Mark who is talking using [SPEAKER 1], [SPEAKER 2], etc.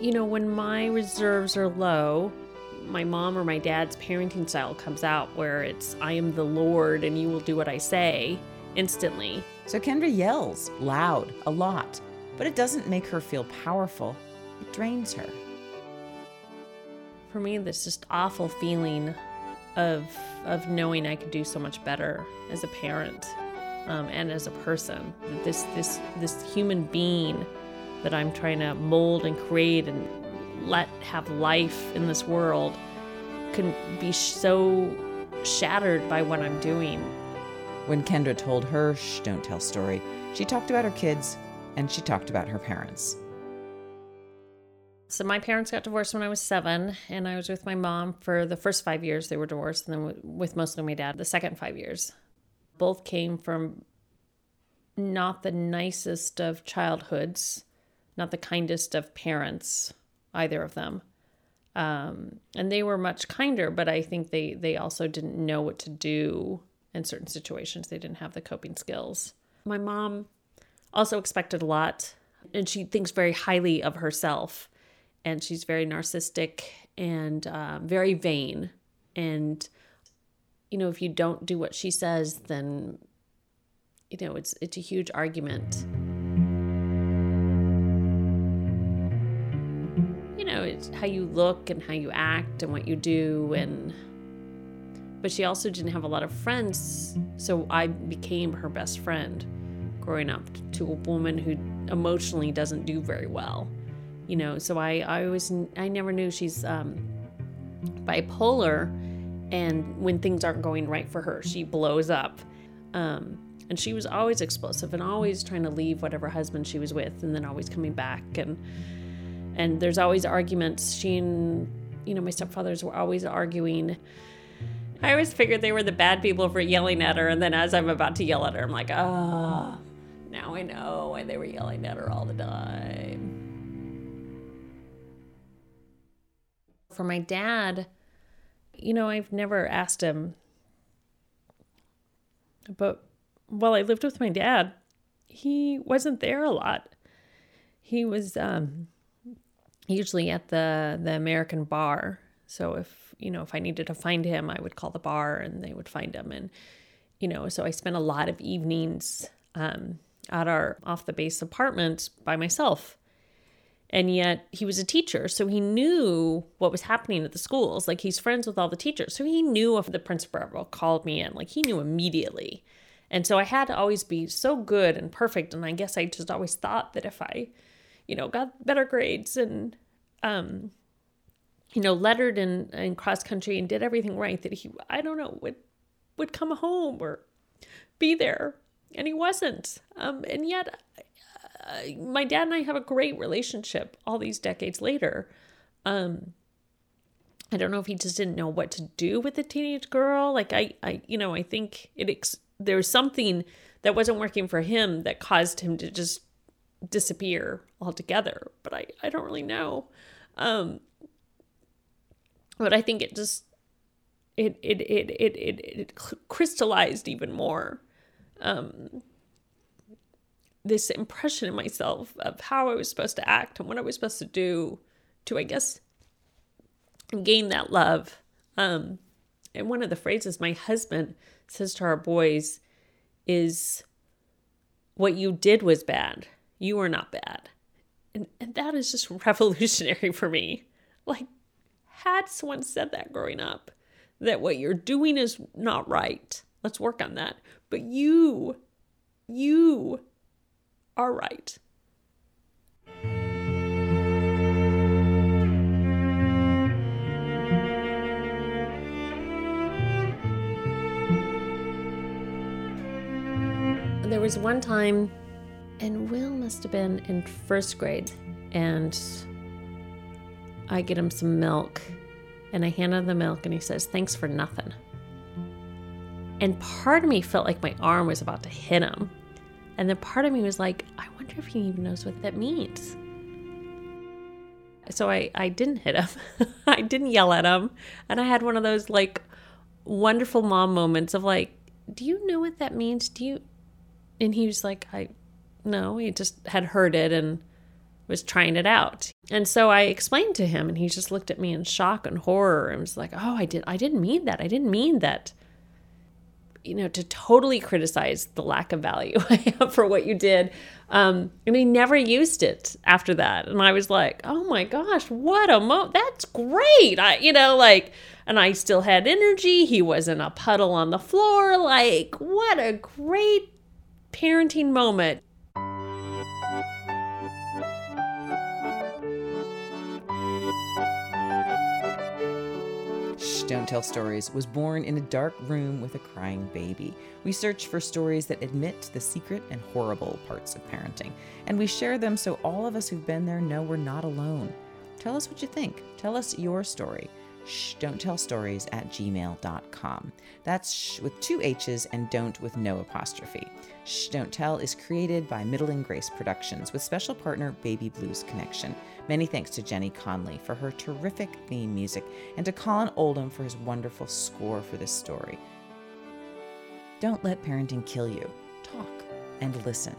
[SPEAKER 1] You know, when my reserves are low, my mom or my dad's parenting style comes out where it's, I am the Lord and you will do what I say instantly.
[SPEAKER 2] So Kendra yells loud, a lot, but it doesn't make her feel powerful. It drains her.
[SPEAKER 1] For me, this just awful feeling of of knowing I could do so much better as a parent um, and as a person. This this this human being that I'm trying to mold and create and let have life in this world can be so shattered by what I'm doing.
[SPEAKER 2] When Kendra told her shh, don't tell story, she talked about her kids and she talked about her parents.
[SPEAKER 1] So my parents got divorced when I was seven, and I was with my mom for the first five years they were divorced, and then with mostly my dad the second five years. Both came from not the nicest of childhoods, not the kindest of parents, either of them. Um, and they were much kinder, but I think they they also didn't know what to do in certain situations. They didn't have the coping skills. My mom also expected a lot, and she thinks very highly of herself and she's very narcissistic and uh, very vain. And you know, if you don't do what she says, then you know it's it's a huge argument. You know, it's how you look and how you act and what you do and but she also didn't have a lot of friends, so I became her best friend growing up to a woman who emotionally doesn't do very well you know so i i always i never knew she's um bipolar and when things aren't going right for her she blows up. Um and she was always explosive and always trying to leave whatever husband she was with and then always coming back. And and there's always arguments. She and you know my stepfathers were always arguing. I always figured they were the bad people for yelling at her. And then as i'm about to yell at her i'm like ah oh, now i know why they were yelling at her all the time. For my dad, you know, I've never asked him. But while I lived with my dad, he wasn't there a lot. He was um, usually at the the American bar. So if you know if I needed to find him, I would call the bar and they would find him. And you know, so I spent a lot of evenings um, at our off the base apartment by myself and yet he was a teacher so he knew what was happening at the schools. Like he's friends with all the teachers so he knew if the principal called me in like he knew immediately. And so i had to always be so good and perfect and i guess i just always thought that if i you know got better grades and um you know lettered in, in cross country and did everything right that he i don't know would would come home or be there and he wasn't. Um and yet my dad and I have a great relationship all these decades later. Um, I don't know if he just didn't know what to do with a teenage girl. Like I, I, you know, I think it ex- there's something that wasn't working for him that caused him to just disappear altogether. But I, I don't really know. Um, but I think it just it it it it it, it crystallized even more. Um, this impression in myself of how I was supposed to act and what I was supposed to do to, I guess, gain that love. Um, and one of the phrases my husband says to our boys is, What you did was bad. You are not bad. And, and that is just revolutionary for me. Like, had someone said that growing up, that what you're doing is not right, let's work on that. But you, you are right. There was one time, and Will must have been in first grade, and I get him some milk, and I hand him the milk, and he says, Thanks for nothing. And part of me felt like my arm was about to hit him and then part of me was like, I wonder if he even knows what that means. So I, I didn't hit him. I didn't yell at him. And I had one of those like wonderful mom moments of like, do you know what that means? Do you And he was like, I, no, he just had heard it and was trying it out. And so I explained to him and he just looked at me in shock and horror and was like, "Oh, I did I didn't mean that. I didn't mean that." You know, to totally criticize the lack of value for what you did. Um, and he never used it after that. And I was like, oh my gosh, what a mo that's great. I you know, like and I still had energy. He wasn't a puddle on the floor. Like, what a great parenting moment.
[SPEAKER 2] Don't Tell Stories was born in a dark room with a crying baby. We search for stories that admit the secret and horrible parts of parenting, and we share them so all of us who've been there know we're not alone. Tell us what you think. Tell us your story don't tell stories at gmail.com. That's with two H's and don't with no apostrophe. Shh Don't Tell is created by Middling Grace Productions with special partner Baby Blues Connection. Many thanks to Jenny Conley for her terrific theme music and to Colin Oldham for his wonderful score for this story. Don't let parenting kill you. Talk and listen.